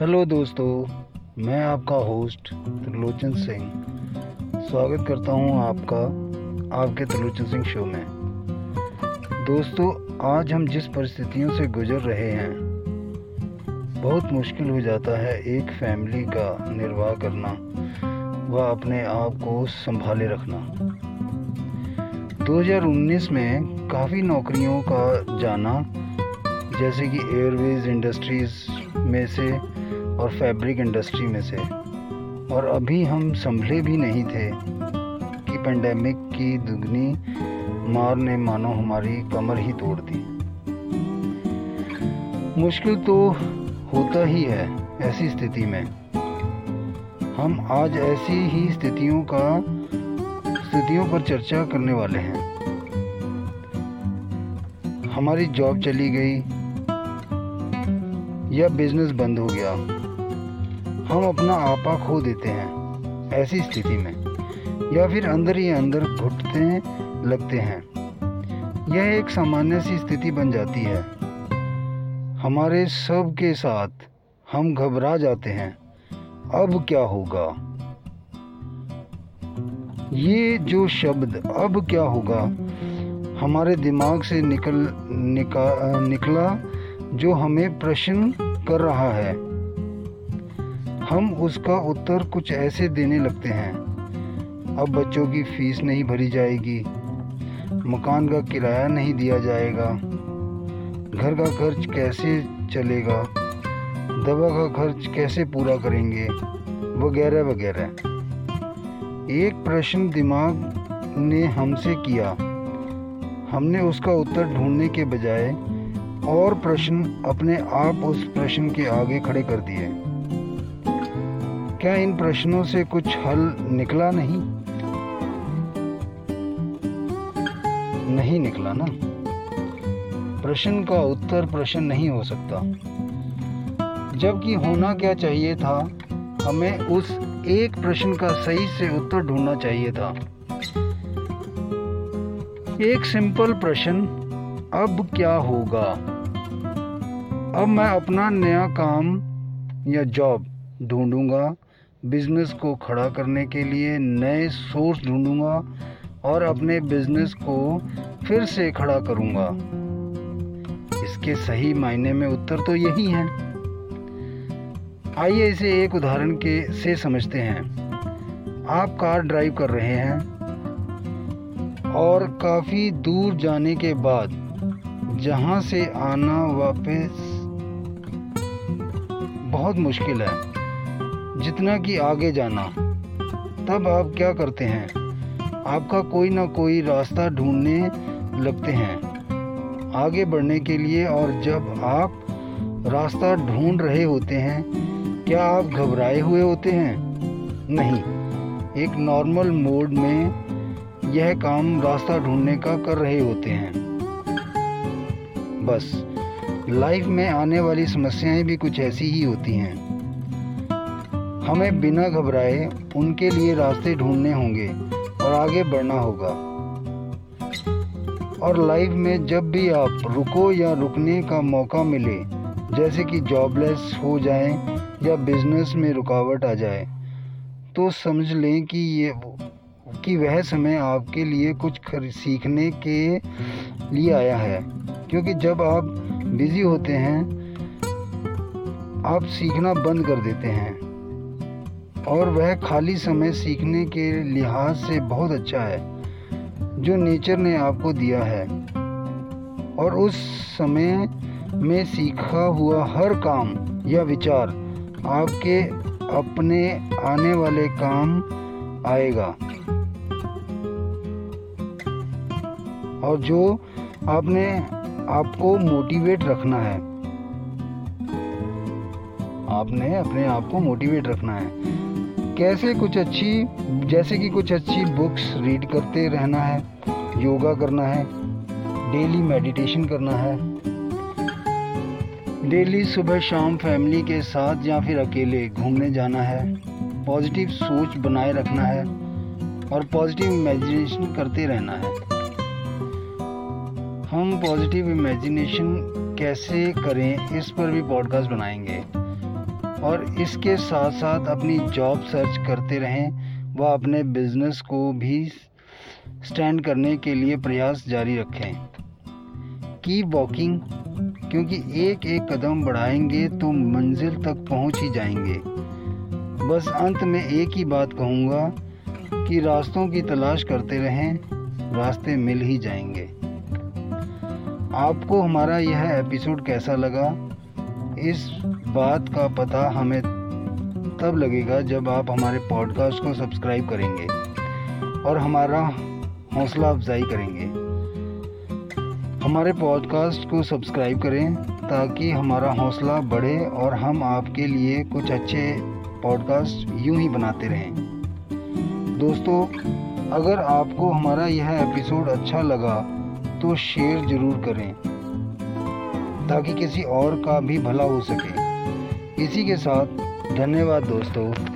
Hello दोस्तों, मैं आपका होस्ट त्रिलोचन सिंह। स्वागत करता हूँ आपका, आपके त्रिलोचन सिंह शो में। दोस्तों, आज हम जिस परिस्थितियों से गुजर रहे हैं, बहुत मुश्किल हो जाता है एक फैमिली का निर्वाह करना व अपने आप को संभाले रखना। 2019 में काफ़ी नौकरियों का जाना जैसे कि एयरवेज इंडस्ट्रीज़ में से और फैब्रिक इंडस्ट्री में से। और अभी हम संभले भी नहीं थे कि पेंडेमिक की दुगनी मार ने मानो हमारी कमर ही तोड़ दी। मुश्किल तो होता ही है ऐसी स्थिति में। हम आज ऐसी ही स्थितियों का, स्थितियों पर चर्चा करने वाले हैं। हमारी जॉब चली गई या बिज़नेस बंद हो गया। हम अपना आपा खो देते हैं ऐसी स्थिति में। या फिर अंदर ही अंदर घुटते लगते हैं। यह एक सामान्य सी स्थिति बन जाती है। हमारे सब के साथ हम घबरा जाते हैं। अब क्या होगा? ये जो शब्द अब क्या होगा? हमारे दिमाग से निकल निका, निकला जो हमें प्रश्न कर रहा है। हम उसका उत्तर कुछ ऐसे देने लगते हैं। अब बच्चों की फ़ीस नहीं भरी जाएगी। मकान का किराया नहीं दिया जाएगा। घर का खर्च कैसे चलेगा? दवा का खर्च कैसे पूरा करेंगे? वगैरह वगैरह। एक प्रश्न दिमाग ने हमसे किया। हमने उसका उत्तर ढूँढने के बजाय और प्रश्न अपने आप उस प्रश्न के आगे खड़े कर दिए। क्या इन प्रश्नों से कुछ हल निकला नहीं? नहीं निकला ना। प्रश्न का उत्तर प्रश्न नहीं हो सकता। जबकि होना क्या चाहिए था, हमें उस एक प्रश्न का सही से उत्तर ढूंढना चाहिए था। एक सिंपल प्रश्न, अब क्या होगा? अब मैं अपना नया काम या जॉब ढूंढूँगा बिज़नेस को खड़ा करने के लिए नए सोर्स ढूंढूँगा और अपने बिज़नेस को फिर से खड़ा करूँगा। इसके सही मायने में उत्तर तो यही है। आइए इसे एक उदाहरण के से समझते हैं। आप कार ड्राइव कर रहे हैं और काफ़ी दूर जाने के बाद जहाँ से आना वापस बहुत मुश्किल है। जितना कि आगे जाना। तब आप क्या करते हैं? आपका कोई ना कोई रास्ता ढूँढने लगते हैं। आगे बढ़ने के लिए और जब आप रास्ता ढूंढ रहे होते हैं, क्या आप घबराए हुए होते हैं? नहीं। एक नॉर्मल मोड में यह काम रास्ता ढूँढने का कर रहे होते हैं। बस। लाइफ में आने वाली समस्याएँ भी कुछ ऐसी ही होती हैं। हमें बिना घबराए उनके लिए रास्ते ढूँढने होंगे और आगे बढ़ना होगा। और लाइफ में जब भी आप रुको या रुकने का मौका मिले, जैसे कि जॉबलेस हो जाए या बिज़नेस में रुकावट आ जाए तो समझ लें कि ये कि वह समय आपके लिए कुछ सीखने के लिए आया है। क्योंकि जब आप बिज़ी होते हैं, आप सीखना बंद कर देते हैं। और वह खाली समय सीखने के लिहाज से बहुत अच्छा है, जो नेचर ने आपको दिया है। और उस समय में सीखा हुआ हर काम या विचार आपके अपने आने वाले काम आएगा। और जो आपने आपको मोटिवेट रखना है। आपने अपने आप को मोटिवेट रखना है। कैसे कुछ अच्छी, जैसे कि कुछ अच्छी बुक्स रीड करते रहना है योगा करना है डेली मेडिटेशन करना है डेली सुबह शाम फैमिली के साथ या फिर अकेले घूमने जाना है पॉजिटिव सोच बनाए रखना है और पॉजिटिव इमेजिनेशन करते रहना है। हम पॉजिटिव इमेजिनेशन कैसे करें, इस पर भी पॉडकास्ट बनाएँगे। और इसके साथ साथ अपनी जॉब सर्च करते रहें, व अपने बिज़नेस को भी स्टैंड करने के लिए प्रयास जारी रखें। की वॉकिंग क्योंकि एक एक कदम बढ़ाएँगे तो मंजिल तक पहुँच ही जाएँगे। बस अंत में एक ही बात कहूँगा कि रास्तों की तलाश करते रहें, रास्ते मिल ही जाएँगे। आपको हमारा यह एपिसोड कैसा लगा? इस बात का पता हमें तब लगेगा जब आप हमारे पॉडकास्ट को सब्सक्राइब करेंगे और हमारा हौसला अफजाई करेंगे। हमारे पॉडकास्ट को सब्सक्राइब करें ताकि हमारा हौसला बढ़े और हम आपके लिए कुछ अच्छे पॉडकास्ट यूँ ही बनाते रहें। दोस्तों, अगर आपको हमारा यह एपिसोड अच्छा लगा तो शेयर ज़रूर करें, ताकि किसी और का भी भला हो सके। इसी के साथ, धन्यवाद दोस्तों।